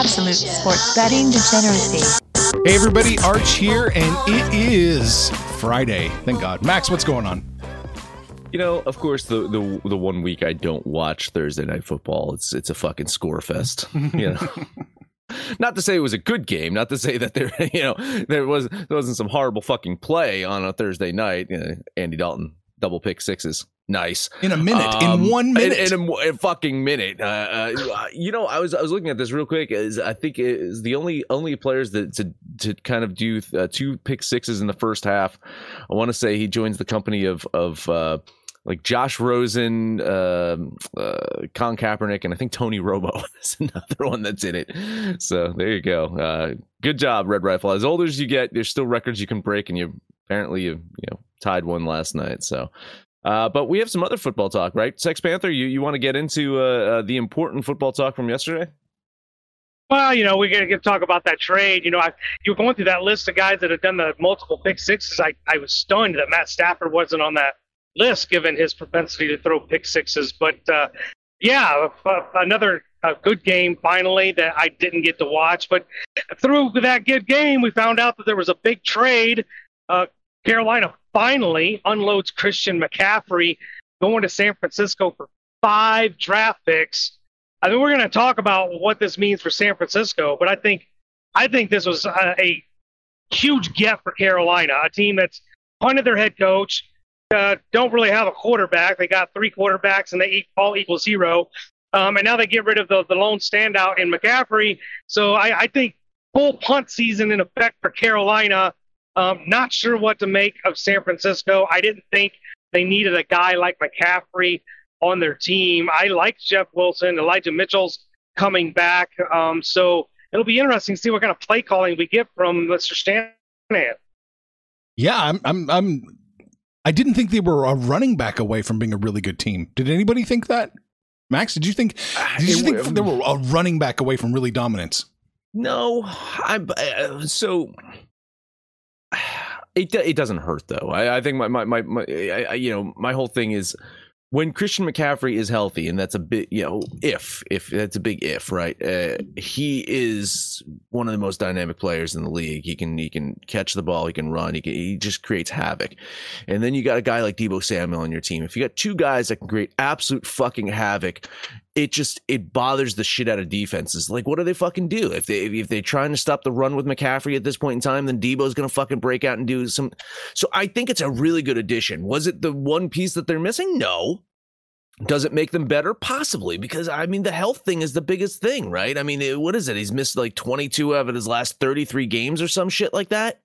Absolute sports betting degeneracy. Hey everybody, Arch here, and it is Friday. Thank God. Max, what's going on? You know, of course, the, the the one week I don't watch Thursday night football, it's it's a fucking score fest. You know. not to say it was a good game, not to say that there, you know, there was there wasn't some horrible fucking play on a Thursday night. You know, Andy Dalton double pick sixes, nice In a minute, Um, in one minute. in, in a, mo- a fucking minute. Uh, uh, you know, I was I was looking at this real quick. Is I think is the only only players that to to kind of do uh, two pick sixes in the first half. I want to say he joins the company of of. Uh, like Josh Rosen, um uh, Colin Kaepernick, and I think Tony Romo is another one that's in it. So there you go. Uh, good job, Red Rifle. As older as you get, there's still records you can break, and you apparently you you know tied one last night. So, uh, but we have some other football talk, right? Sex Panther, you you want to get into uh, uh, the important football talk from yesterday? Well, you know, we're gonna get talk about that trade. You know, I, you were going through that list of guys that have done the multiple pick sixes. I, I was stunned that Matt Stafford wasn't on that list, given his propensity to throw pick sixes. But uh, yeah, uh, another good game finally that I didn't get to watch. But through that good game, we found out that there was a big trade. Uh, Carolina finally unloads Christian McCaffrey going to San Francisco for five draft picks. I mean, we're going to talk about what this means for San Francisco, but I think I think this was a, a huge get for Carolina, a team that's punted their head coach, uh, don't really have a quarterback. They got three quarterbacks, and they all equal zero. Um, and now they get rid of the, the lone standout in McCaffrey. So I, I think full punt season in effect for Carolina. Um, not sure what to make of San Francisco. I didn't think they needed a guy like McCaffrey on their team. I like Jeff Wilson. Elijah Mitchell's coming back. Um, so it'll be interesting to see what kind of play calling we get from Mr. Shanahan. yeah, I'm, I'm, I'm. I didn't think they were a running back away from being a really good team. Did anybody think that? Max, did you think? Did you It think they were a running back away from really dominance? No, I uh, so it it doesn't hurt though. I, I think my my my, my I, you know my whole thing is when Christian McCaffrey is healthy, and that's a bit you know if if that's a big if right. Uh, he is one of the most dynamic players in the league. He can he can catch the ball, he can run, he can, he just creates havoc. And then you got a guy like Deebo Samuel on your team. If you got two guys that can create absolute fucking havoc, it just it bothers the shit out of defenses. Like, what do they fucking do if they if they're trying to stop the run with McCaffrey at this point in time? Then Deebo's gonna fucking break out and do some. So I think it's a really good addition. Was it the one piece that they're missing? No. Does it make them better? Possibly, because I mean the health thing is the biggest thing, right? I mean, it- what is it? He's missed like 22 out of his last 33 games or some shit like that.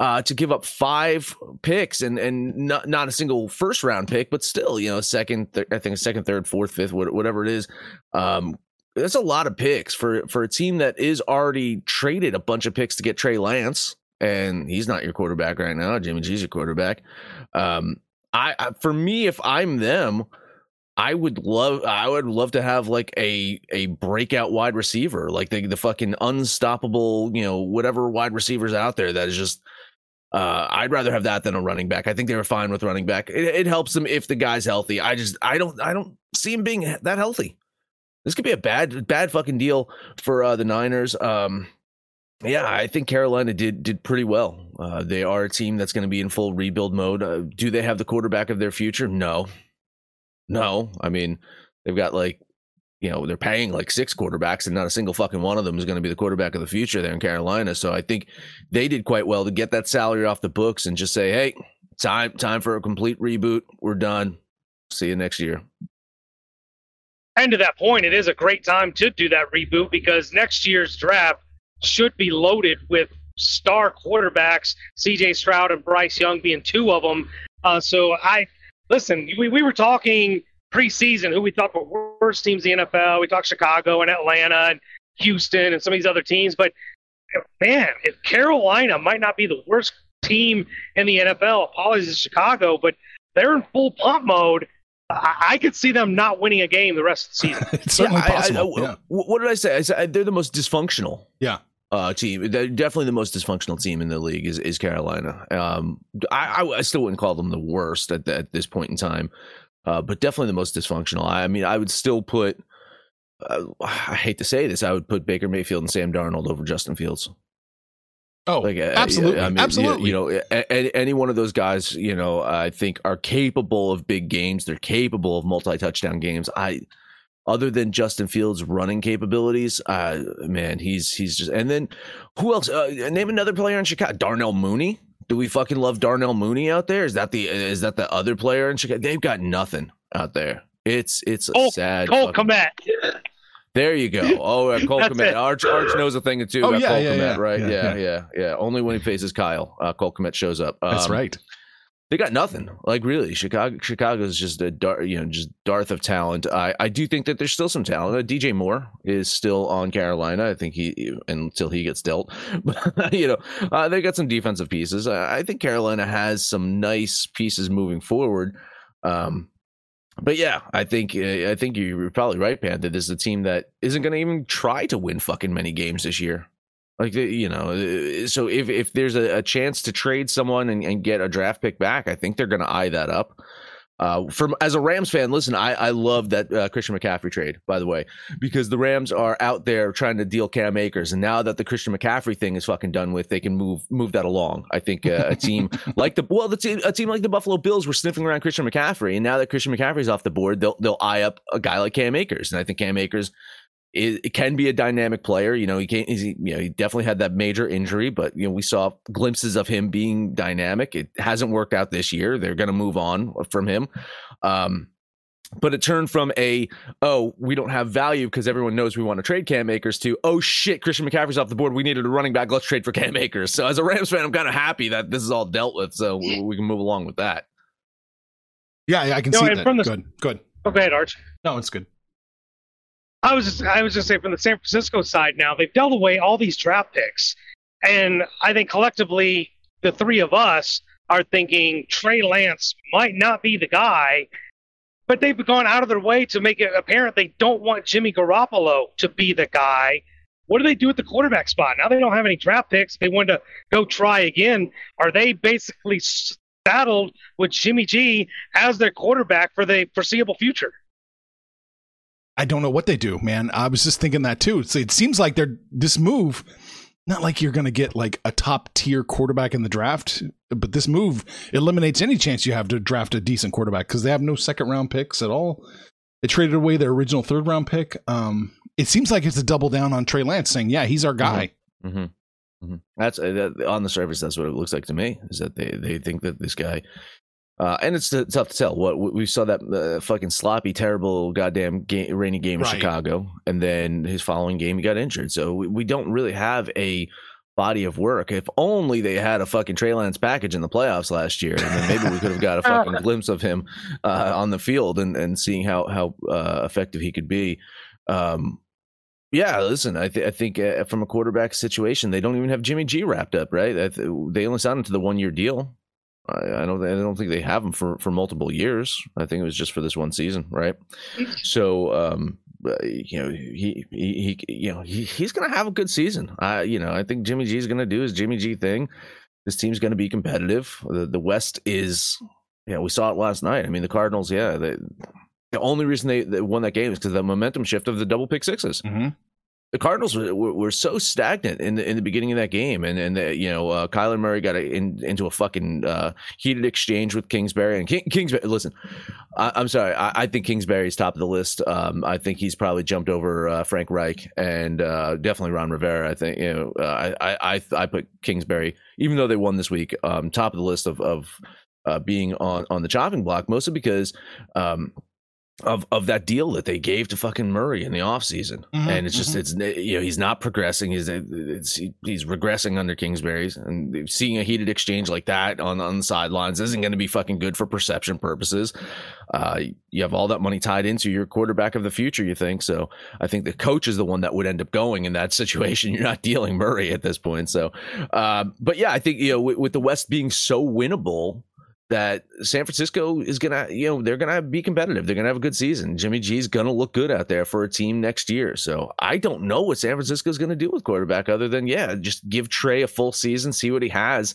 Uh, to give up five picks and and not not a single first round pick, but still, you know, second, I think second, third, fourth, fifth, whatever it is. Um, that's a lot of picks for for a team that is already traded a bunch of picks to get Trey Lance, and he's not your quarterback right now. Jimmy G's your quarterback. Um, I, I for me, if I'm them, I would love I would love to have like a a breakout wide receiver, like the the fucking unstoppable, you know, whatever wide receivers out there that is just uh, I'd rather have that than a running back. I think they were fine with running back. It, it, helps them if the guy's healthy. I just I don't I don't see him being that healthy. This could be a bad bad fucking deal for uh, the Niners. Um, yeah, I think Carolina did did pretty well. Uh, they are a team that's going to be in full rebuild mode. Uh, do they have the quarterback of their future? No, no, I mean they've got like you know they're paying like six quarterbacks and not a single fucking one of them is going to be the quarterback of the future there in Carolina. So I think they did quite well to get that salary off the books and just say, "Hey, time time for a complete reboot. We're done. See you next year." And to that point, it is a great time to do that reboot because next year's draft should be loaded with star quarterbacks, C.J. Stroud and Bryce Young being two of them. Uh, so I listen, we, we were talking preseason who we thought were worst teams in the NFL. We talked Chicago and Atlanta and Houston and some of these other teams, but man, if Carolina might not be the worst team in the NFL, apologies to Chicago, but they're in full pump mode. I, I could see them not winning a game the rest of the season. it's certainly Yeah, I- I- possible. I- yeah. What did I say? I said they're the most dysfunctional. Yeah. uh, team. They're definitely the most dysfunctional team in the league is, is Carolina. Um, I, I, I still wouldn't call them the worst at, the, at this point in time, uh, but definitely the most dysfunctional. I, mean, I would still put. Uh, I hate to say this, I would put Baker Mayfield and Sam Darnold over Justin Fields. Oh, Like, absolutely, I mean, absolutely. You, you know, a, a- any one of those guys, you know, I think are capable of big games. They're capable of multi-touchdown games. I, other than Justin Fields' running capabilities, uh, man, he's he's just. And then who else? Uh, name another player in Chicago. Darnell Mooney. Do we fucking love Darnell Mooney out there? Is that the is that the other player in Chicago? They've got nothing out there. It's it's a Cole, sad. Cole fucking- Kmet. there you go. Oh, uh, Cole That's Kmet. Arch, Arch knows a thing or two Oh, about yeah, Cole yeah, Kmet, yeah. right? Yeah, Yeah, yeah. yeah, yeah, Only when he faces Kyle, uh, Cole Kmet shows up. That's Um, right. They got nothing. Like really, Chicago. Chicago's just a dar- you know just dearth of talent. I I do think that there's still some talent. Uh, DJ Moore is still on Carolina. I think he until he gets dealt. But you know uh, they got some defensive pieces. I, I think Carolina has some nice pieces moving forward. Um, but yeah, I think uh, I think you're probably right, Panther. This is a team that isn't going to even try to win fucking many games this year. Like you know, uh, so if if there's a, a chance to trade someone and, and get a draft pick back, I think they're going to eye that up. Uh, from as a Rams fan, listen, I I love that uh, Christian McCaffrey trade, by the way, because the Rams are out there trying to deal Cam Akers, and now that the Christian McCaffrey thing is fucking done with, they can move move that along. I think uh, a team like the well, the team, a team like the Buffalo Bills were sniffing around Christian McCaffrey, and now that Christian McCaffrey's off the board, they'll they'll eye up a guy like Cam Akers, and I think Cam Akers is, it can be a dynamic player. You know, he can't. He's, you know, he definitely had that major injury, but you know, we saw glimpses of him being dynamic. It hasn't worked out this year. They're going to move on from him. Um, but it turned from a oh we don't have value because everyone knows we want to trade Cam Akers to oh shit Christian McCaffrey's off the board we needed a running back let's trade for Cam Akers so as a Rams fan I'm kind of happy that this is all dealt with so we, we can move along with that Yeah, yeah, I can No, see and that. from the- good, good. Oh, go ahead, Arch. No, it's good. I was just I was just saying from the San Francisco side now they've dealt away all these draft picks, and I think collectively the three of us are thinking Trey Lance might not be the guy, but they've gone out of their way to make it apparent they don't want Jimmy Garoppolo to be the guy. What do they do at the quarterback spot? Now they don't have any draft picks. They want to go try again. Are they basically saddled with Jimmy G as their quarterback for the foreseeable future? I don't know what they do, man. I was just thinking that too. So it seems like they're this move, not like you're going to get like a top tier quarterback in the draft, but this move eliminates any chance you have to draft a decent quarterback because they have no second round picks at all. They traded away their original third round pick. Um, it seems like it's a double down on Trey Lance, saying, "Yeah, he's our guy." Mm-hmm. Mm-hmm. That's uh, that, on the surface. That's what it looks like to me. Is that they they think that this guy, uh, and it's t- tough to tell. What we saw that uh, fucking sloppy, terrible, goddamn game, rainy game in Right. Chicago, and then his following game he got injured. So we, we don't really have a body of work. If only they had a fucking Trey Lance package in the playoffs last year, and then maybe we could have got a fucking glimpse of him uh, on the field and and seeing how how uh, effective he could be. Um, yeah, listen, I, th- I think uh, from a quarterback situation, they don't even have Jimmy G wrapped up, right? I th- they only signed him to the one year deal. I, I don't. I don't think they have him for for multiple years. I think it was just for this one season, right? So, um, uh, you know, he, he, he you know, he, he's going to have a good season. I, you know, I think Jimmy G is going to do his Jimmy G thing. This team's going to be competitive. The, the West is, you know, we saw it last night. I mean, the Cardinals, yeah, they, the only reason they, they won that game is because the momentum shift of the double pick 6s Mhm. The Cardinals were, were, so stagnant in the, in the beginning of that game, and and the, you know uh, Kyler Murray got a, in, into a fucking uh, heated exchange with Kingsbury and King, Kingsbury. Listen, I, I'm sorry, I, I think Kingsbury's top of the list. Um, I think he's probably jumped over uh, Frank Reich and uh, definitely Ron Rivera. I think you know uh, I, I I I put Kingsbury, even though they won this week, um, top of the list of of uh, being on on the chopping block, mostly because. Um, of of that deal that they gave to fucking Murray in the offseason. Mhm, and it's just it's you know he's not progressing he's it's, he's regressing under Kingsbury's and seeing a heated exchange like that on on the sidelines isn't going to be fucking good for perception purposes. Uh, you have all that money tied into your quarterback of the future, you think so? I think the coach is the one that would end up going in that situation. You're not dealing Murray at this point, so. Uh, but yeah, I think you know with, with the West being so winnable that San Francisco is gonna, you know, they're gonna be competitive. They're gonna have a good season. Jimmy G's gonna look good out there for a team next year. So I don't know what San Francisco is gonna do with quarterback other than yeah, just give Trey a full season, see what he has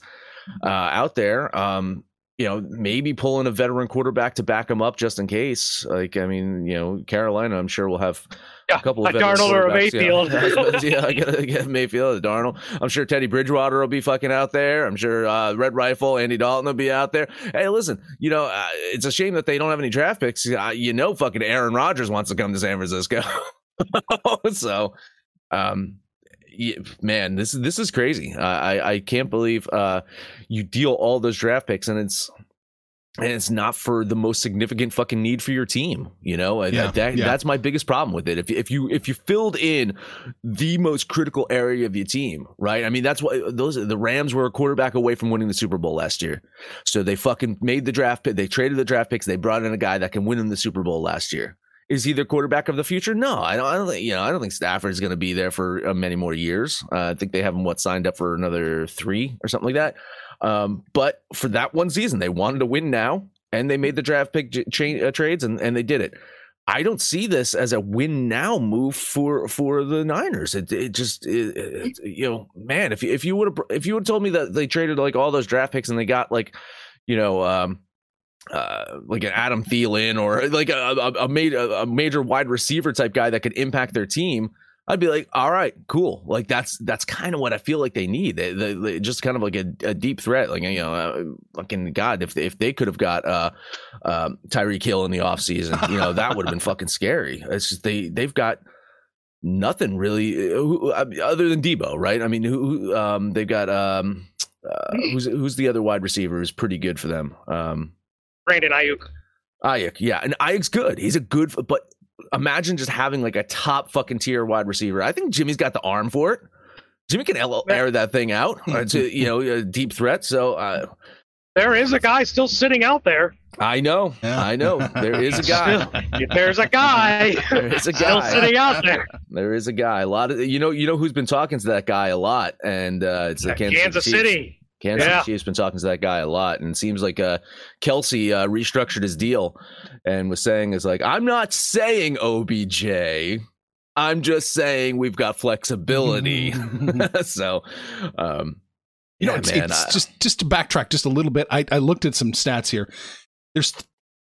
uh, out there. Um, you know, maybe pulling a veteran quarterback to back him up just in case. Like, I mean, you know, Carolina, I'm sure will have Yeah, a couple of a Darnold or a Mayfield. Yeah, yeah I gotta get Mayfield, Darnold. I'm sure Teddy Bridgewater will be fucking out there. I'm sure uh, Red Rifle, Andy Dalton will be out there. Hey, listen, you know, uh, it's a shame that they don't have any draft picks. Uh, you know, fucking Aaron Rodgers wants to come to San Francisco. so, um, man, this is this is crazy. I I, can't believe uh, you deal all those draft picks and it's and it's not for the most significant fucking need for your team. You know, Yeah, that, yeah. that's my biggest problem with it. If if you if you filled in the most critical area of your team, right? I mean, that's what those the Rams were a quarterback away from winning the Super Bowl last year. So they fucking made the draft pick. They traded the draft picks. They brought in a guy that can win in the Super Bowl last year. Is he the quarterback of the future? No, I don't. I don't think you know. I don't think Stafford is going to be there for uh, many more years. Uh, I think they have him what signed up for another three or something like that. Um, but for that one season, they wanted to win now, and they made the draft pick j- uh, trades, and, and they did it. I don't see this as a win now move for for the Niners. It it just it, it, you know, man, if you if you would have if you would told me that they traded like all those draft picks and they got like, you know, um, uh, like an Adam Thielen or like a a, a, major, a major wide receiver type guy that could impact their team, I'd be like, all right, cool. Like that's that's kind of what I feel like they need. They, they, they- just kind of like a, a deep threat. Like you know, uh, fucking God, if they, if they could have got uh, um, Tyreek Hill in the offseason, you know, that would have been fucking scary. It's just they they've got nothing really uh, who- uh, other than Deebo, right? I mean, who who, um, they've got um, uh, who's who's the other wide receiver who's pretty good for them. Um, Brandon Aiyuk. Aiyuk, yeah, and Aiyuk's good. He's a good, but imagine just having like a top fucking tier wide receiver. I think Jimmy's got the arm for it. Jimmy can el- air that thing out to you know a deep threat. So uh, There is a guy still sitting out there. I know, Yeah. I know, there is a guy. Still, there's a guy There is a guy still guy. sitting out there. There is a guy. A lot of you know, you know who's been talking to that guy a lot, and uh, it's the Kansas, Kansas Chiefs. City. Kansas Yeah. Chiefs been talking to that guy a lot, and it seems like uh, Kelce uh, restructured his deal and was saying is like, I'm not saying OBJ, I'm just saying we've got flexibility. so, um, You know, yeah, it's, man, it's I- just just to backtrack just a little bit. I, I looked at some stats here. There's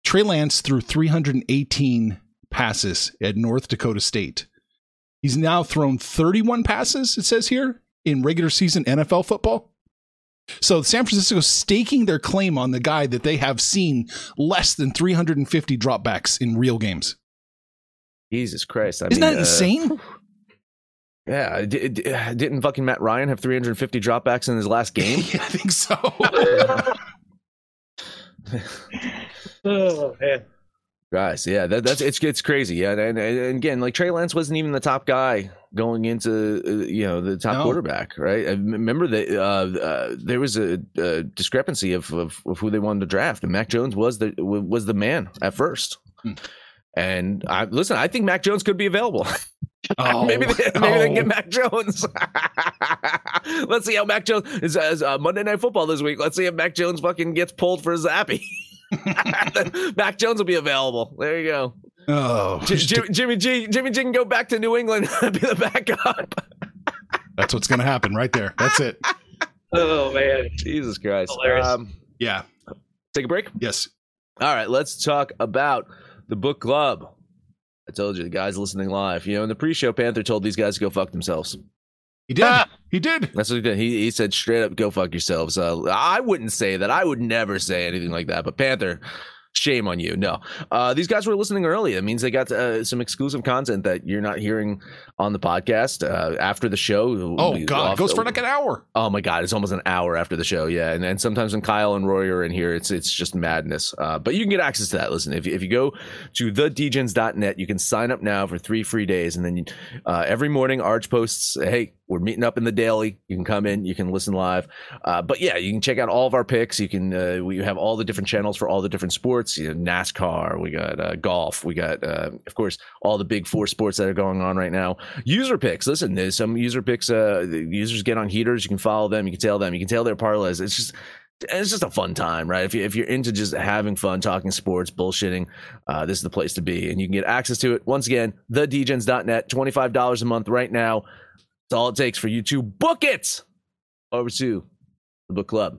Trey Lance threw 318 passes at North Dakota State. He's now thrown 31 passes. It says here in regular season NFL football. So San Francisco staking their claim on the guy that they have seen less than 350 dropbacks in real games. Jesus Christ, I Isn't mean, that uh, insane? Yeah, d- d- didn't fucking Matt Ryan have 350 dropbacks in his last game? Yeah, I think so. Oh, man. Guys, yeah, that, that's it's it's crazy. Yeah, and, and, and again, like Trey Lance wasn't even the top guy going into uh, you know the top No. quarterback, right? I remember that uh, uh, there was a, a discrepancy of, of of who they wanted to draft, and Mac Jones was the was the man at first. Hmm. And I listen, I think Mac Jones could be available. Oh. maybe they, maybe they can Oh. get Mac Jones. Let's see how Mac Jones is uh, Monday Night Football this week. Let's see if Mac Jones fucking gets pulled for Zappe. Mac Jones will be available. There you go. Oh, J- Jimmy, Jimmy G, Jimmy G can go back to New England and be the backup. that's what's gonna happen right there. That's it. Oh man. Jesus Christ. Um, Yeah. take a break. Yes. All right, let's talk about the book club. I told you, the guys listening live. You know, in the pre-show, Panther told these guys to go fuck themselves. He did. Ah. He did. That's what he did. He, he said straight up, go fuck yourselves. Uh, I wouldn't say that. I would never say anything like that. But Panther, shame on you. No. Uh, these guys were listening early. That means they got uh, some exclusive content that you're not hearing on the podcast uh, after the show. Oh God, off- it goes for like an hour. Oh my god, it's almost an hour after the show. Yeah, and and sometimes when Kyle and Roy are in here, it's it's just madness. Uh, but you can get access to that. Listen, if you, if you go to thedgens.net, you can sign up now for three free days, and then you, uh, every morning Arch posts, "Hey, we're meeting up in the daily. You can come in, you can listen live." Uh, but yeah, you can check out all of our picks. You can uh, we have all the different channels for all the different sports. You know, NASCAR, we got uh, golf, we got uh, of course all the big four sports that are going on right now. User picks. Listen, there's some user picks. Uh, users get on heaters. You can follow them. You can tell them. You can tell their parlays. It's just. It's just a fun time, right? If you if you're into just having fun, talking sports, bullshitting, uh, this is the place to be, and you can get access to it. Once again, thedgens.net, twenty five dollars a month right now. That's all it takes for you to book it. Over to the book club.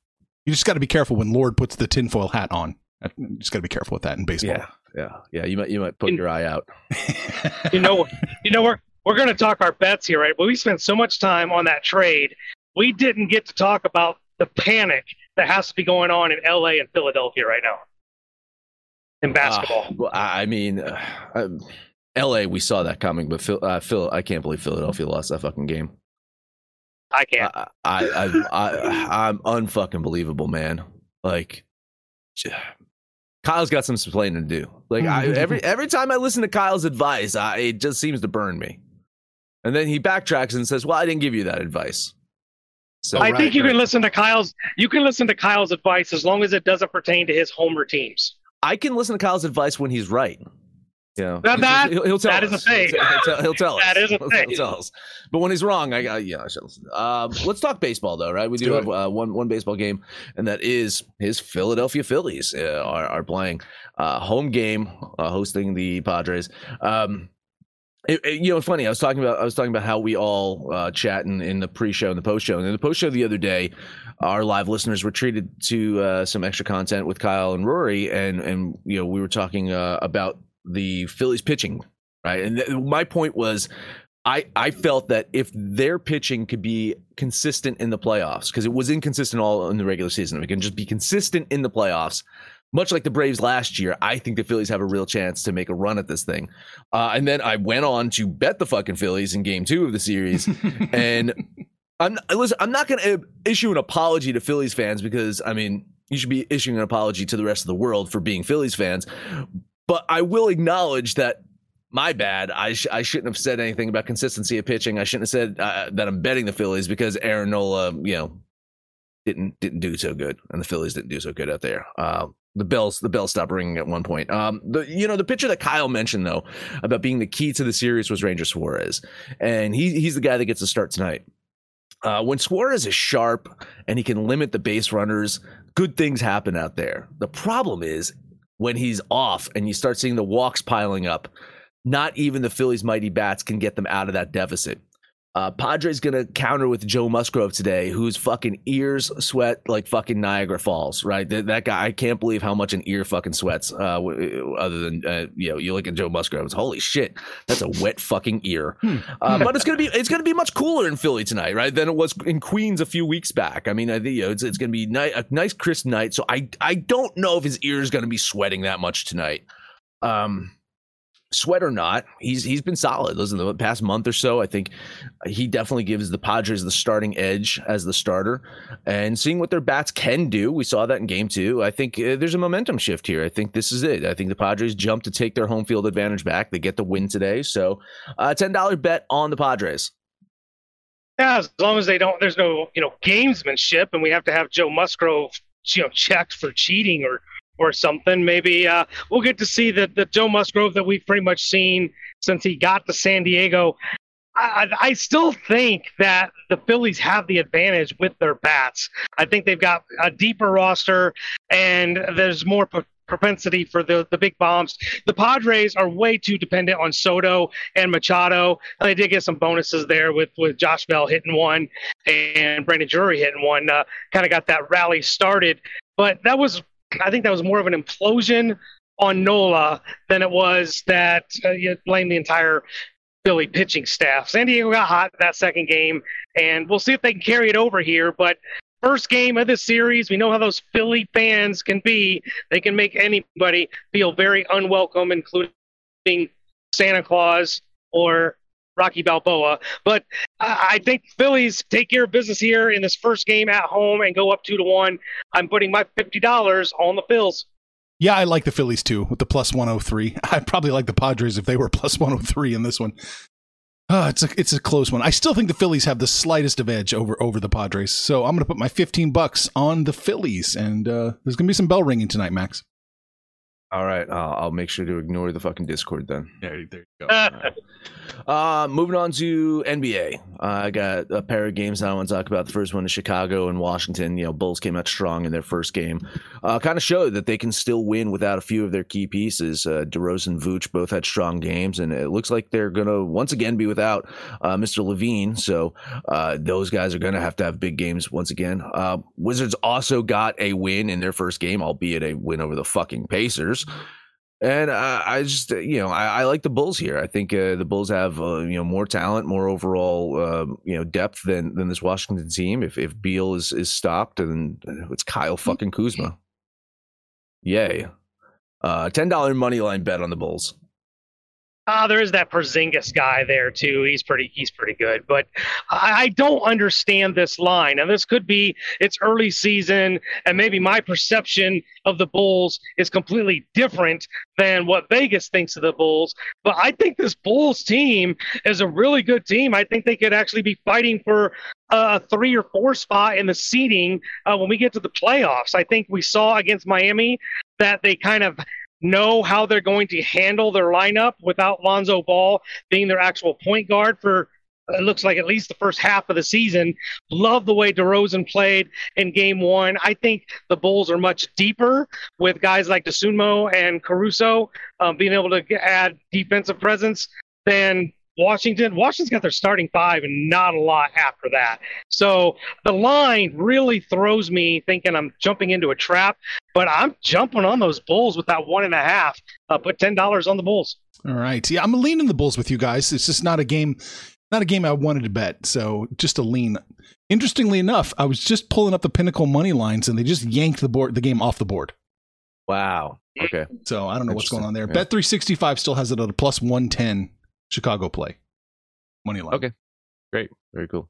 You just got to be careful when Lord puts the tinfoil hat on. You just got to be careful with that in baseball. Yeah, yeah, yeah. You might you might put your eye out. You know, you know, we're we're going to talk our bets here, right? But we spent so much time on that trade, we didn't get to talk about the panic that has to be going on in LA and Philadelphia right now in basketball. Uh, well, I I mean, uh, L.A. We saw that coming, but Phil, uh, Phil, I can't believe Philadelphia lost that fucking game. I can't. I, I, I, I I'm unfucking believable, man. Like, Kyle's got some explaining to do. Like, I, mm-hmm. every every time I listen to Kyle's advice, I, it just seems to burn me. And then he backtracks and says, "Well, I didn't give you that advice." So I right, think you right. can listen to Kyle's. You can listen to Kyle's advice as long as it doesn't pertain to his homer teams. I can listen to Kyle's advice when he's right. You know, Now that- he'll, he'll tell that us. is a thing. He'll, tell, he'll tell us. That is a thing. He'll tell us. But when he's wrong, I, I yeah, I. Um, let's talk baseball though, right? We do do have uh, one one baseball game, and that is his Philadelphia Phillies uh, are are playing uh, home game, uh, hosting the Padres. Um, it- it- you know, it's funny. I was talking about I was talking about how we all uh, chat in, in the pre-show and the post-show. And in the post-show the other day, our live listeners were treated to uh, some extra content with Kyle and Rory, and and you know we were talking uh, about the Phillies pitching, right? And th- my point was I, I felt that if their pitching could be consistent in the playoffs, because it was inconsistent all in the regular season, if it can just be consistent in the playoffs, much like the Braves last year, I think the Phillies have a real chance to make a run at this thing. Uh, and then I went on to bet the fucking Phillies in game two of the series. and I'm listen, I'm not going to issue an apology to Phillies fans because, I mean, you should be issuing an apology to the rest of the world for being Phillies fans. But I will acknowledge that my bad. I sh- I shouldn't have said anything about consistency of pitching. I shouldn't have said uh, that I'm betting the Phillies because Aaron Nola, you know, didn't didn't do so good, and the Phillies didn't do so good out there. Uh, the bells the bells stopped ringing at one point. Um, the you know the pitcher that Kyle mentioned though about being the key to the series was Ranger Suarez, and he he's the guy that gets to start tonight. Uh, when Suarez is sharp and he can limit the base runners, good things happen out there. The problem is when he's off and you start seeing the walks piling up not even the Phillies' mighty bats can get them out of that deficit. Uh, Padres gonna counter with Joe Musgrove today, whose fucking ears sweat like fucking Niagara Falls, right? That, that guy, I can't believe how much an ear fucking sweats. Uh, other than uh, you know, you look at Joe Musgrove, it's holy shit, that's a wet fucking ear. Hmm. Uh, but it's gonna be it's gonna be much cooler in Philly tonight, right? Than it was in Queens a few weeks back. I mean, I think you know, it's, it's gonna be ni- a nice crisp night. So I I don't know if his ear is gonna be sweating that much tonight. Um, sweat or not, he's he's been solid. Listen, the past month or so, I think he definitely gives the Padres the starting edge as the starter. And seeing what their bats can do, we saw that in Game Two. I think uh, there's a momentum shift here. I think this is it. I think the Padres jump to take their home field advantage back. They get the win today, so uh, ten dollar bet on the Padres. Yeah, as long as they don't, there's no you know gamesmanship, and we have to have Joe Musgrove you know checked for cheating or or something. Maybe uh, we'll get to see the, the Joe Musgrove that we've pretty much seen since he got to San Diego. I, I, still think that the Phillies have the advantage with their bats. I think they've got a deeper roster and there's more propensity for the, the big bombs. The Padres are way too dependent on Soto and Machado. They did get some bonuses there with, with Josh Bell hitting one and Brandon Drury hitting one. Uh, kind of got that rally started. But that was I think that was more of an implosion on Nola than it was that uh, you blame the entire Philly pitching staff. San Diego got hot that second game, and we'll see if they can carry it over here. But first game of this series, we know how those Philly fans can be. They can make anybody feel very unwelcome, including Santa Claus or Rocky Balboa. But I think Phillies take care of business here in this first game at home and go up two to one. I'm putting my fifty dollars on the Phils. Yeah, I like the Phillies too with the plus 103. I'd probably like the Padres if they were plus 103 in this one. Oh, it's a it's a close one. I still think the Phillies have the slightest of edge over over the Padres. So I'm going to put my 15 bucks on the Phillies, and uh, there's going to be some bell ringing tonight, Max. All right, I'll, I'll make sure to ignore the fucking Discord then. There, there you go. Uh, moving on to NBA. Uh, I got a pair of games that I want to talk about. The first one is Chicago and Washington. You know, Bulls came out strong in their first game. Uh, kind of showed that they can still win without a few of their key pieces. Uh, DeRozan and Vooch both had strong games, and it looks like they're going to once again be without uh, Mr. LaVine. So uh, those guys are going to have to have big games once again. Uh, Wizards also got a win in their first game, albeit a win over the fucking Pacers. And uh, I just, you know, I, I, like the Bulls here. I think uh, the Bulls have, uh, you know, more talent, more overall, um, you know, depth than than this Washington team. If if Beal is is stopped, and it's Kyle fucking Kuzma. Yay! Uh, ten dollar money line bet on the Bulls. Ah, there is that Porzingis guy there too. He's pretty. He's pretty good. But I, I, don't understand this line. And this could be it's early season, and maybe my perception of the Bulls is completely different than what Vegas thinks of the Bulls. But I think this Bulls team is a really good team. I think they could actually be fighting for a three or four spot in the seeding uh, when we get to the playoffs. I think we saw against Miami that they kind of know how they're going to handle their lineup without Lonzo Ball being their actual point guard for it looks like at least the first half of the season. Love the way DeRozan played in game one. I think the Bulls are much deeper with guys like Dosunmu and Caruso um, being able to add defensive presence than Washington. Washington's got their starting five and not a lot after that. So the line really throws me thinking I'm jumping into a trap but I'm jumping on those Bulls with that one and a half. Uh, put ten dollars on the Bulls. All right. Yeah, I'm leaning the Bulls with you guys. It's just not a game, not a game I wanted to bet. So just a lean. Interestingly enough, I was just pulling up the Pinnacle money lines, and they just yanked the board, the game off the board. Wow. Okay. So I don't know what's going on there. Yeah. Bet 365 still has it at a plus 110 Chicago play money line. Okay. Great. Very cool.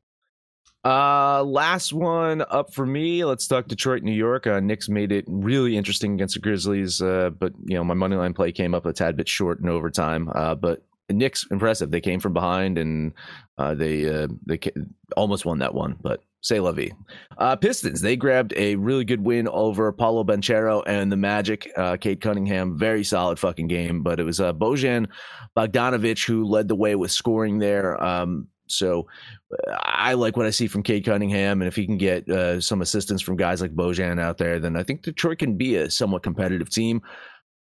Uh, last one up for me. Let's talk Detroit, New York. Uh, Knicks made it really interesting against the Grizzlies, uh, but you know my money line play came up a tad bit short in overtime. Uh, but Knicks impressive. They came from behind and uh, they uh, they almost won that one, but say vie. Uh, Pistons they grabbed a really good win over Paolo Banchero and the Magic. Uh, Cade Cunningham very solid fucking game, but it was uh, Bojan Bogdanovic who led the way with scoring there. Um, so uh, I like what I see from Cade Cunningham, and if he can get uh, some assistance from guys like Bojan out there, then I think Detroit can be a somewhat competitive team.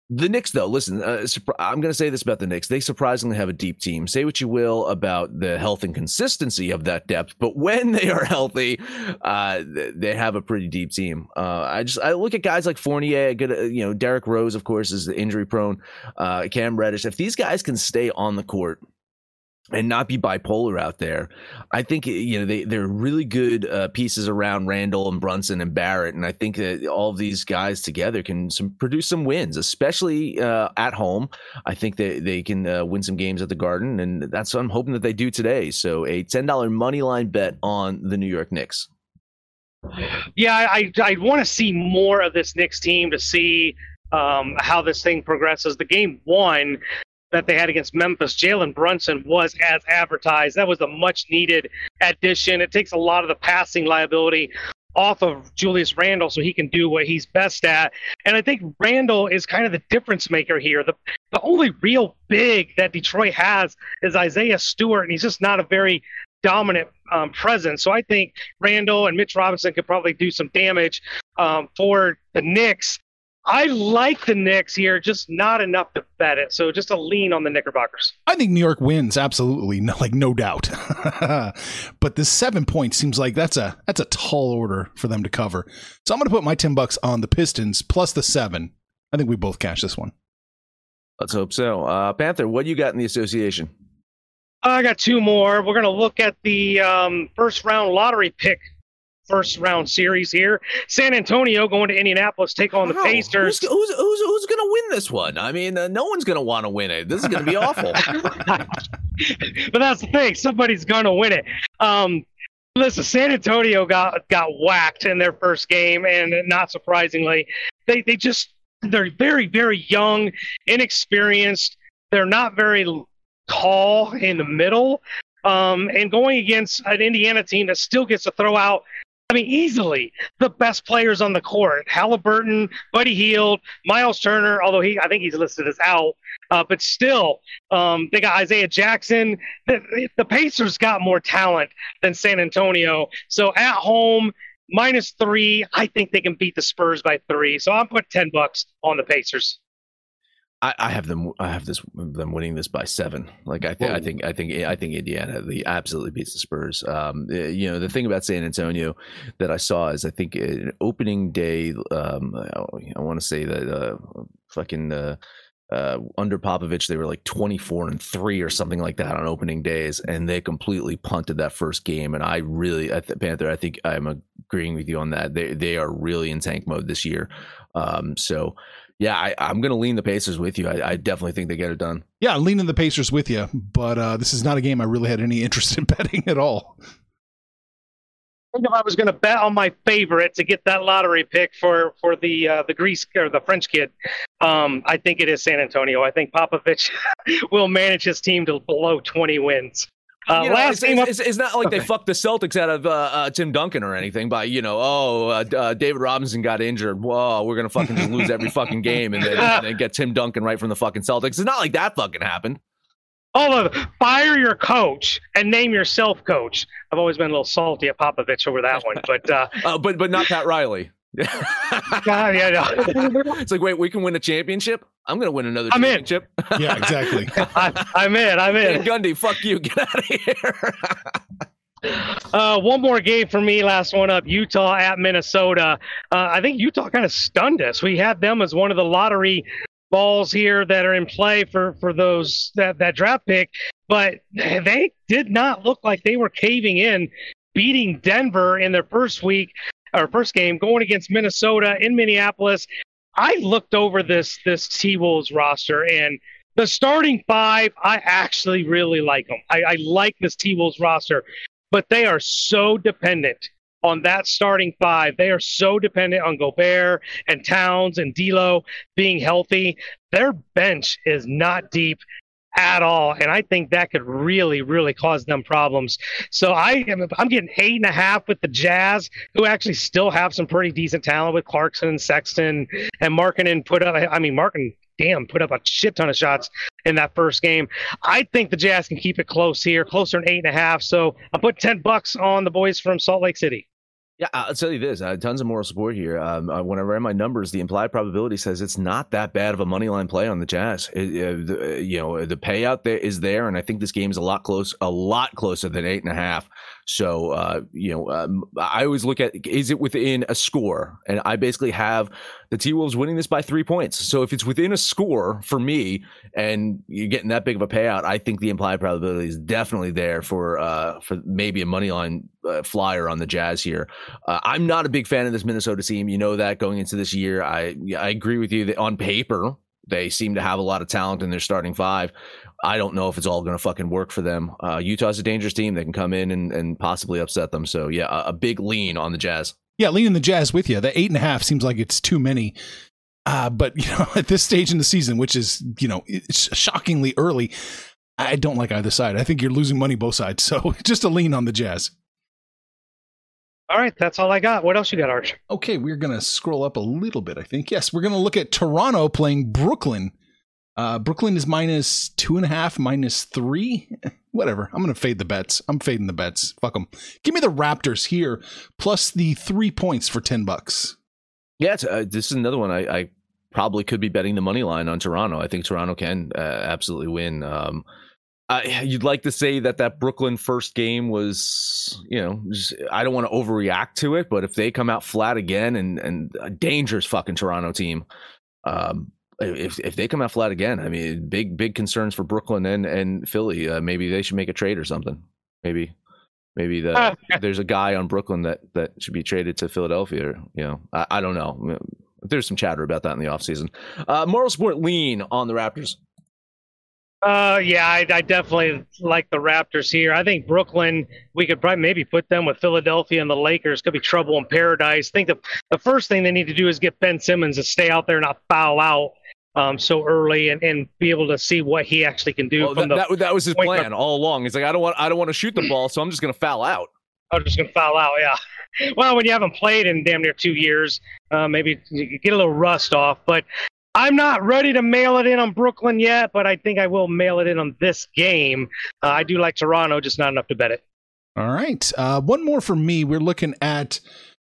The Knicks, though, listen, uh, I'm going to say this about the Knicks. They surprisingly have a deep team. Say what you will about the health and consistency of that depth, but when they are healthy, uh, they have a pretty deep team. Uh, I just I look at guys like Fournier, I uh, you know, Derrick Rose, of course, is injury prone. Uh, Cam Reddish. If these guys can stay on the court and not be bipolar out there. I think you know they they're really good uh, pieces around Randle and Brunson and Barrett, and I think that all of these guys together can some, produce some wins, especially uh, at home. I think that they can uh, win some games at the Garden, and that's what I'm hoping that they do today. So a ten dollar money line bet on the New York Knicks. Yeah, I I, want to see more of this Knicks team to see um, how this thing progresses. The game one that they had against Memphis, Jalen Brunson was as advertised. That was a much needed addition. It takes a lot of the passing liability off of Julius Randle so he can do what he's best at. And I think Randle is kind of the difference maker here. The the only real big that Detroit has is Isaiah Stewart, and he's just not a very dominant um, presence. So I think Randle and Mitch Robinson could probably do some damage um, for the Knicks. I like the Knicks here, just not enough to bet it. So just a lean on the Knickerbockers. I think New York wins absolutely, no, like no doubt. but this seven points seems like that's a that's a tall order for them to cover. So I'm going to put my ten bucks on the Pistons plus the seven. I think we both cash this one. Let's hope so. Uh, Panther, what do you got in the association? I got two more. We're going to look at the um, first round lottery pick, first round series here. San Antonio going to Indianapolis, take on the Wow. Pacers. Who's, who's, who's, who's going to win this one? I mean, uh, no one's going to want to win it. This is going to be awful. but that's the thing. Somebody's going to win it. Um, listen, San Antonio got got whacked in their first game, and not surprisingly, they they just they're very very young, inexperienced. They're not very tall in the middle, um, and going against an Indiana team that still gets to throw out. I mean, easily the best players on the court: Halliburton, Buddy Hield, Miles Turner. Although he, I think he's listed as out, uh, but still, um, they got Isaiah Jackson. The, the Pacers got more talent than San Antonio. So at home, minus three, I think they can beat the Spurs by three. So I'm put ten bucks on the Pacers. I, I have them. I have this them winning this by seven. Like I think. I think. I think. I think Indiana the absolutely beats the Spurs. Um, eh, you know the thing about San Antonio that I saw is I think in opening day. Um, I, want to say that uh, fucking. Uh, uh, under Popovich, they were like 24 and three or something like that on opening days, and they completely punted that first game. And I really, I th- Panther, I think I'm agreeing with you on that. They they are really in tank mode this year. Um, so yeah, I, I'm going to lean the Pacers with you. I, I definitely think they get it done. Yeah, I'm leaning the Pacers with you, but uh, this is not a game I really had any interest in betting at all. I think if I was going to bet on my favorite to get that lottery pick for for the uh, the Greece or the French kid, um, I think it is San Antonio. I think Popovich will manage his team to below 20 wins. Uh, You know, last it's, game up, it's, it's not like they fucked the Celtics out of uh, uh, Tim Duncan or anything by you know oh uh, uh, David Robinson got injured. Whoa we're gonna fucking just lose every fucking game and then, and then get Tim Duncan right from the fucking Celtics. It's not like that fucking happened. All of fire your coach and name yourself coach. I've always been a little salty at Popovich over that one, but uh, uh, but but not Pat Riley God, yeah, no. it's like wait we can win a championship I'm gonna win another I'm in. championship Yeah, exactly. I, I'm in. I'm Hey, in. Gundy fuck you get out of here Uh, one more game for me. Last one up: Utah at Minnesota. Uh, I think Utah kind of stunned us. We had them as one of the lottery balls here that are in play for for those that that draft pick, but they did not look like they were caving in, beating Denver in their first week or first game, going against Minnesota in Minneapolis. I looked over this this T Wolves roster and the starting five, I actually really like them. I, I like this T Wolves roster, but they are so dependent on that starting five. They are so dependent on Gobert and Towns and D'Lo being healthy. Their bench is not deep at all, and I think that could really, really cause them problems. So I am I'm getting eight and a half with the Jazz, who actually still have some pretty decent talent with Clarkson and Sexton and Markkanen put up. I mean, Markkanen damn, put up a shit ton of shots in that first game. I think the Jazz can keep it close here, closer than eight and a half. So I put ten bucks on the boys from Salt Lake City. Yeah, I'll tell you this: tons of moral support here. Um, uh, when I ran my numbers, the implied probability says it's not that bad of a money line play on the Jazz. It, the, uh, you know, the payout there is there, and I think this game is a lot close, a lot closer than eight and a half. So, uh, you know, um, I always look at is it within a score, and I basically have the T Wolves winning this by three points. So if it's within a score for me, and you're getting that big of a payout, I think the implied probability is definitely there for uh, for maybe a money line uh, flyer on the Jazz here. Uh, I'm not a big fan of this Minnesota team. You know that going into this year, I I agree with you that on paper they seem to have a lot of talent in their starting five. I don't know if it's all going to fucking work for them. Uh, Utah's a dangerous team. They can come in and, and possibly upset them. So yeah, a, a big lean on the Jazz. Yeah, leaning the Jazz with you. The eight and a half seems like it's too many. Uh, but you know, at this stage in the season, which is you know, it's shockingly early, I don't like either side. I think you're losing money both sides. So just a lean on the Jazz. All right, that's all I got. What else you got, Arch? Okay, we're gonna scroll up a little bit. I think yes, we're gonna look at Toronto playing Brooklyn. Uh, Brooklyn is minus two and a half, minus three. Whatever. I'm gonna fade the bets. I'm fading the bets. Fuck them. Give me the Raptors here plus the three points for ten bucks. Yeah, uh, this is another one I, I, probably could be betting the money line on Toronto. I think Toronto can uh, absolutely win. Um, you'd like to say that that Brooklyn first game was, you know, just, I don't want to overreact to it, but if they come out flat again and and a dangerous fucking Toronto team, um, if if they come out flat again, I mean, big big concerns for Brooklyn and and Philly. Uh, maybe they should make a trade or something. Maybe maybe the, there's a guy on Brooklyn that that should be traded to Philadelphia. Or, you know, I, I don't know. There's some chatter about that in the offseason. Uh, moral support lean on the Raptors. Uh, yeah, I, I, definitely like the Raptors here. I think Brooklyn, we could probably maybe put them with Philadelphia and the Lakers. Could be trouble in paradise. I think the, the first thing they need to do is get Ben Simmons to stay out there and not foul out um, so early and, and be able to see what he actually can do. Well, that, that, that, was his plan all along. He's like, I don't want, I don't want to shoot the ball, so I'm just going to foul out. I'm just going to foul out. Yeah. Well, when you haven't played in damn near two years, uh, maybe you get a little rust off. But I'm not ready to mail it in on Brooklyn yet, but I think I will mail it in on this game. Uh, I do like Toronto, just not enough to bet it. All right. Uh, one more for me. We're looking at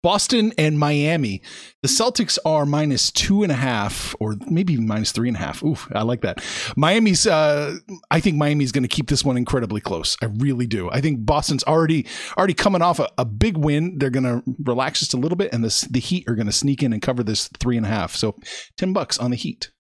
Boston and Miami. The Celtics are minus two and a half, or maybe even minus three and a half. Ooh, I like that. Miami's. Uh, I think Miami's going to keep this one incredibly close. I really do. I think Boston's already already coming off a, a big win. They're going to relax just a little bit, and the the Heat are going to sneak in and cover this three and a half. So ten bucks on the Heat.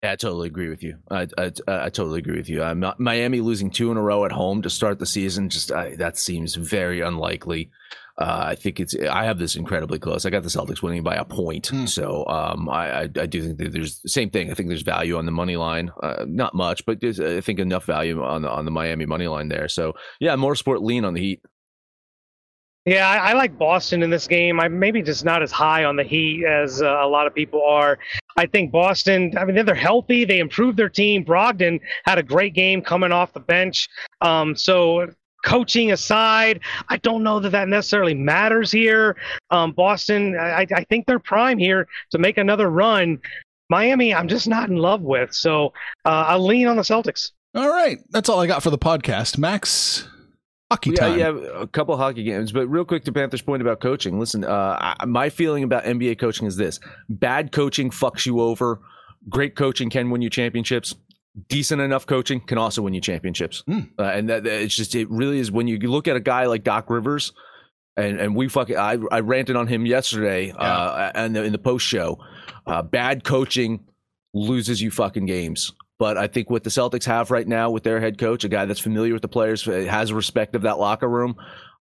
Yeah, I totally agree with you. I I, I totally agree with you. I'm not, Miami losing two in a row at home to start the season. Just I, that seems very unlikely. Uh, I think it's. I have this incredibly close. I got the Celtics winning by a point, mm. so um, I, I, I do think that there's the same thing. I think there's value on the money line, uh, not much, but there's I think enough value on the on the Miami money line there. So yeah, more sport lean on the Heat. Yeah, I, I, like Boston in this game. I maybe just not as high on the Heat as uh, a lot of people are. I think Boston. I mean, they're healthy. They improved their team. Brogdon had a great game coming off the bench. Um, so coaching aside, I don't know that that necessarily matters here. Um, Boston, I, I think they're prime here to make another run. Miami, I'm just not in love with. So uh, I'll lean on the Celtics. All right. That's all I got for the podcast. Max, hockey time. Yeah, yeah, a couple hockey games. But real quick to Panther's point about coaching. Listen, uh, I, my feeling about NBA coaching is this bad coaching fucks you over. Great coaching can win you championships decent enough coaching can also win you championships. Mm. Uh, and that, that- it's just it really is when you look at a guy like Doc Rivers, and and we fucking I I ranted on him yesterday uh, and in the post show. Uh, bad coaching loses you fucking games. But I think what the Celtics have right now with their head coach, a guy that's familiar with the players, has respect of that locker room.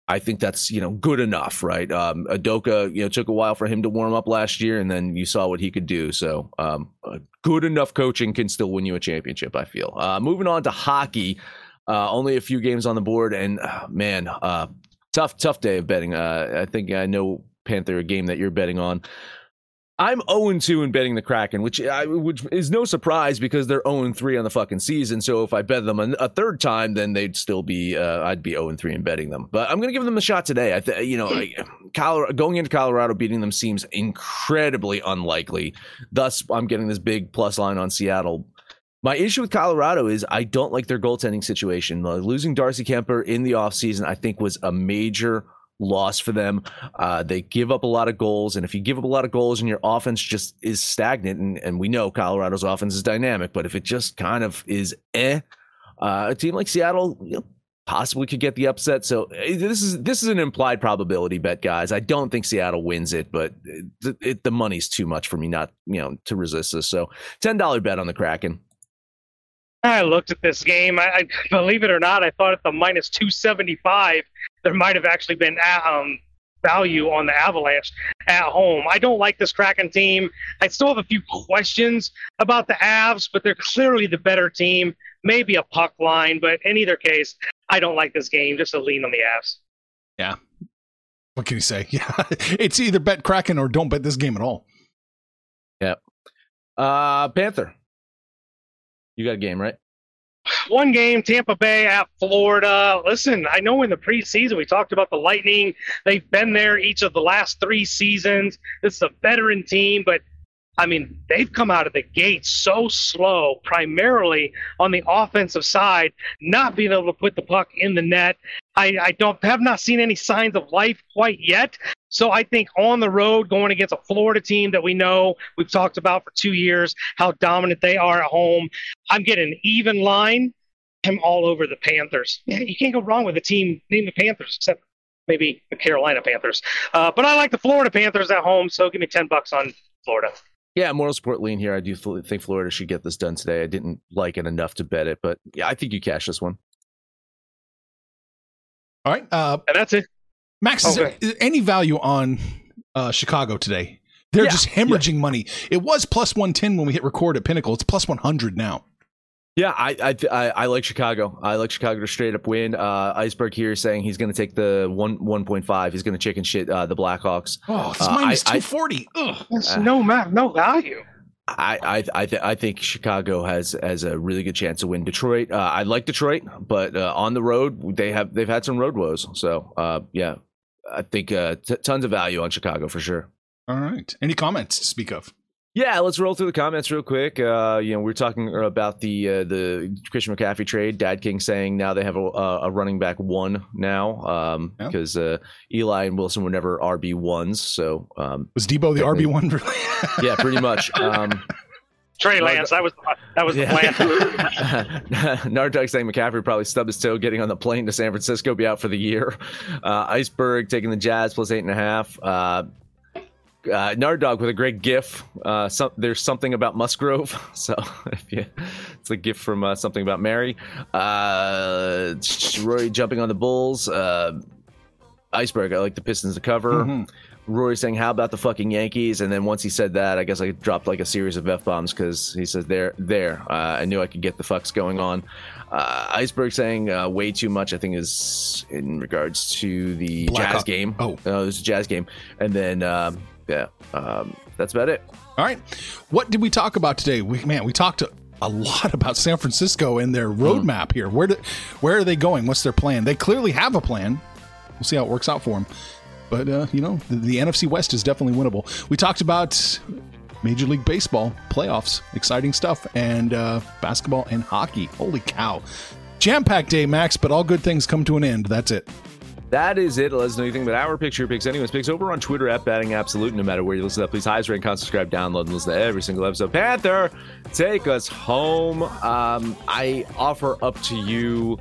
I think that's you know good enough, right? Um, Udoka, you know, took a while for him to warm up last year, and then you saw what he could do. So, um, good enough coaching can still win you a championship. I feel. Uh, moving on to hockey, uh, only a few games on the board, and uh, man, uh, tough, tough day of betting. Uh, I think I know Panther a game that you're betting on. I'm 0 2 in betting the Kraken, which I, which is no surprise because they're 0 3 on the fucking season. So if I bet them a, third time, then they'd still be uh, I'd be 0 3 in betting them. But I'm to give them a shot today. I th- you know, I, Colorado, going into Colorado beating them seems incredibly unlikely. Thus, I'm getting this big plus line on Seattle. My issue with Colorado is I don't like their goaltending situation. Losing Darcy Kuemper in the offseason, I think, was a major loss for them. Uh, they give up a lot of goals, and if you give up a lot of goals and your offense just is stagnant, and, and we know Colorado's offense is dynamic, but if it just kind of is eh, uh, a team like Seattle you know, possibly could get the upset. So eh, this is this is an implied probability bet, guys. I don't think Seattle wins it, but it, it, the money's too much for me not you know to resist this. So ten dollar bet on the Kraken. I looked at this game. I, I believe it or not, I thought at the minus 275 there might have actually been um, value on the Avalanche at home. I don't like this Kraken team. I still have a few questions about the Avs, but they're clearly the better team. Maybe a puck line, but in either case, I don't like this game. Just a lean on the Avs. Yeah. What can you say? Yeah, it's either bet Kraken or don't bet this game at all. Yep. Uh, Panther. You got a game, right? One game, Tampa Bay at Florida. Listen, I know in the preseason we talked about the Lightning. They've been there each of the last three seasons. This is a veteran team, but I mean, they've come out of the gate so slow, primarily on the offensive side, not being able to put the puck in the net. I, I don't have not seen any signs of life quite yet. So I think on the road, going against a Florida team that we know we've talked about for two years, how dominant they are at home, I'm getting an even line. I'm all over the Panthers. Yeah, you can't go wrong with a team named the Panthers, except maybe the Carolina Panthers. Uh, but I like the Florida Panthers at home, so give me ten bucks on Florida. Yeah, moral support lean here. I do think Florida should get this done today. I didn't like it enough to bet it, but yeah, I think you cash this one. All right. Uh, And that's it. Max, is Okay. there any value on uh, Chicago today? They're Yeah, just hemorrhaging money. It was plus 110 when we hit record at Pinnacle. It's plus 100 now. Yeah, I I, I, I like Chicago. I like Chicago to straight up win. Uh, Iceberg here is saying he's going to take the one one point five. He's going to chicken shit uh, the Blackhawks. Oh, it's Uh, minus I- I- 240. Ugh. There's Uh, no ma- no value. I I I, th- I think Chicago has has a really good chance to win. Detroit, uh, I like Detroit, but uh, on the road they have they've had some road woes. So uh, yeah, I think uh, t- tons of value on Chicago for sure. All right. Any comments to speak of? Yeah, let's roll through the comments real quick. Uh, you know, we are talking about the uh, the Christian McCaffrey trade. Dad King saying now they have a, a running back one now um, Yeah. because uh, Eli and Wilson were never RB ones. So um, Was Deebo the RB1 really? yeah, pretty much. Um, Trey Lance, that was that was the plan. Yeah. Nardog saying McCaffrey probably stubbed his toe getting on the plane to San Francisco, be out for the year. Uh, Iceberg taking the Jazz plus eight and a half. Uh, uh, Nardog with a great GIF. Uh, some, there's something about Musgrove, so if you, it's a GIF from uh, something about Mary. Uh, Roy jumping on the Bulls. Uh, Iceberg, I like the Pistons to cover. Mhm. Rory saying, "How about the fucking Yankees?" And then once he said that, I guess I dropped like a series of f bombs because he says, "There, there." Uh, I knew I could get the fucks going on. Uh, Iceberg saying uh, way too much. I think is in regards to the Black Jazz game. Oh. uh, it was a Jazz game, and then um, yeah, um, that's about it. All right. What did we talk about today? We man, we talked a, lot about San Francisco and their roadmap here. Where do, where are they going? What's their plan? They clearly have a plan. We'll see how it works out for them. But uh, you know, the, the NFC West is definitely winnable. We talked about Major League Baseball playoffs, exciting stuff, and uh, basketball and hockey. Holy cow! Jam packed day, Max. But all good things come to an end. That's it. That is it. Let us know anything about our picture picks, anyone's picks over on Twitter at Batting Absolute. No matter where you listen to that, please highest rank, comment, subscribe, download, and listen to every single episode. Panther, take us home. Um, I offer up to you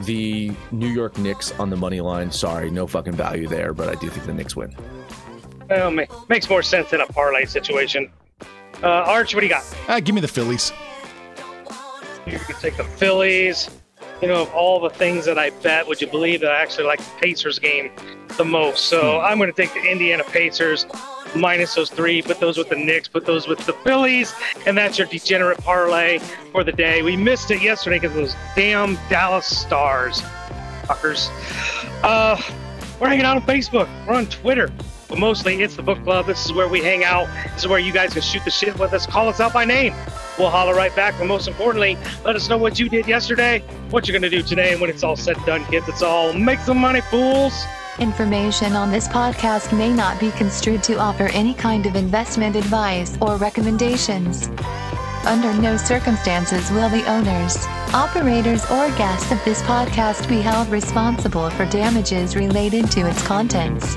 the New York Knicks on the money line. Sorry, no fucking value there, but I do think the Knicks win. Well, ma- makes more sense in a parlay situation. Uh, Arch, what do you got? Ah, give me the Phillies. You could take the Phillies. You know, of all the things that I bet, would you believe that I actually like the Pacers game the most? So I'm going to take the Indiana Pacers minus those three, put those with the Knicks, put those with the Phillies, and that's your degenerate parlay for the day. We missed it yesterday because those damn Dallas Stars. Fuckers. Uh, we're hanging out on Facebook. We're on Twitter. But mostly it's the book club. This is where we hang out. This is where you guys can shoot the shit with us. Call us out by name. We'll holler right back. But most importantly, let us know what you did yesterday, what you're going to do today, and when it's all said and done, kids, it's all make some money, fools. Information on this podcast may not be construed to offer any kind of investment advice or recommendations. Under no circumstances will the owners, operators, or guests of this podcast be held responsible for damages related to its contents.